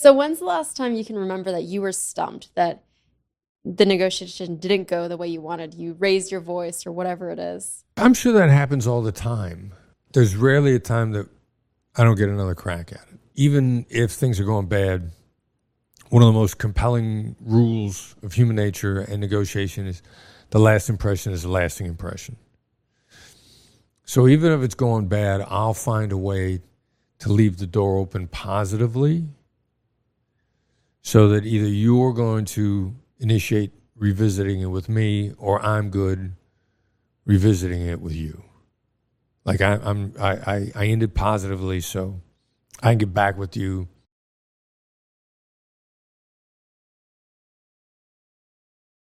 So when's the last time you can remember that you were stumped that the negotiation didn't go the way you wanted? You raised your voice or whatever it is. I'm sure that happens all the time. There's rarely a time that I don't get another crack at it. Even if things are going bad, one of the most compelling rules of human nature and negotiation is the last impression is a lasting impression. So even if it's going bad, I'll find a way to leave the door open positively so that either you're going to initiate revisiting it with me or I'm good revisiting it with you. Like I, I'm, I, I, I ended positively, so I can get back with you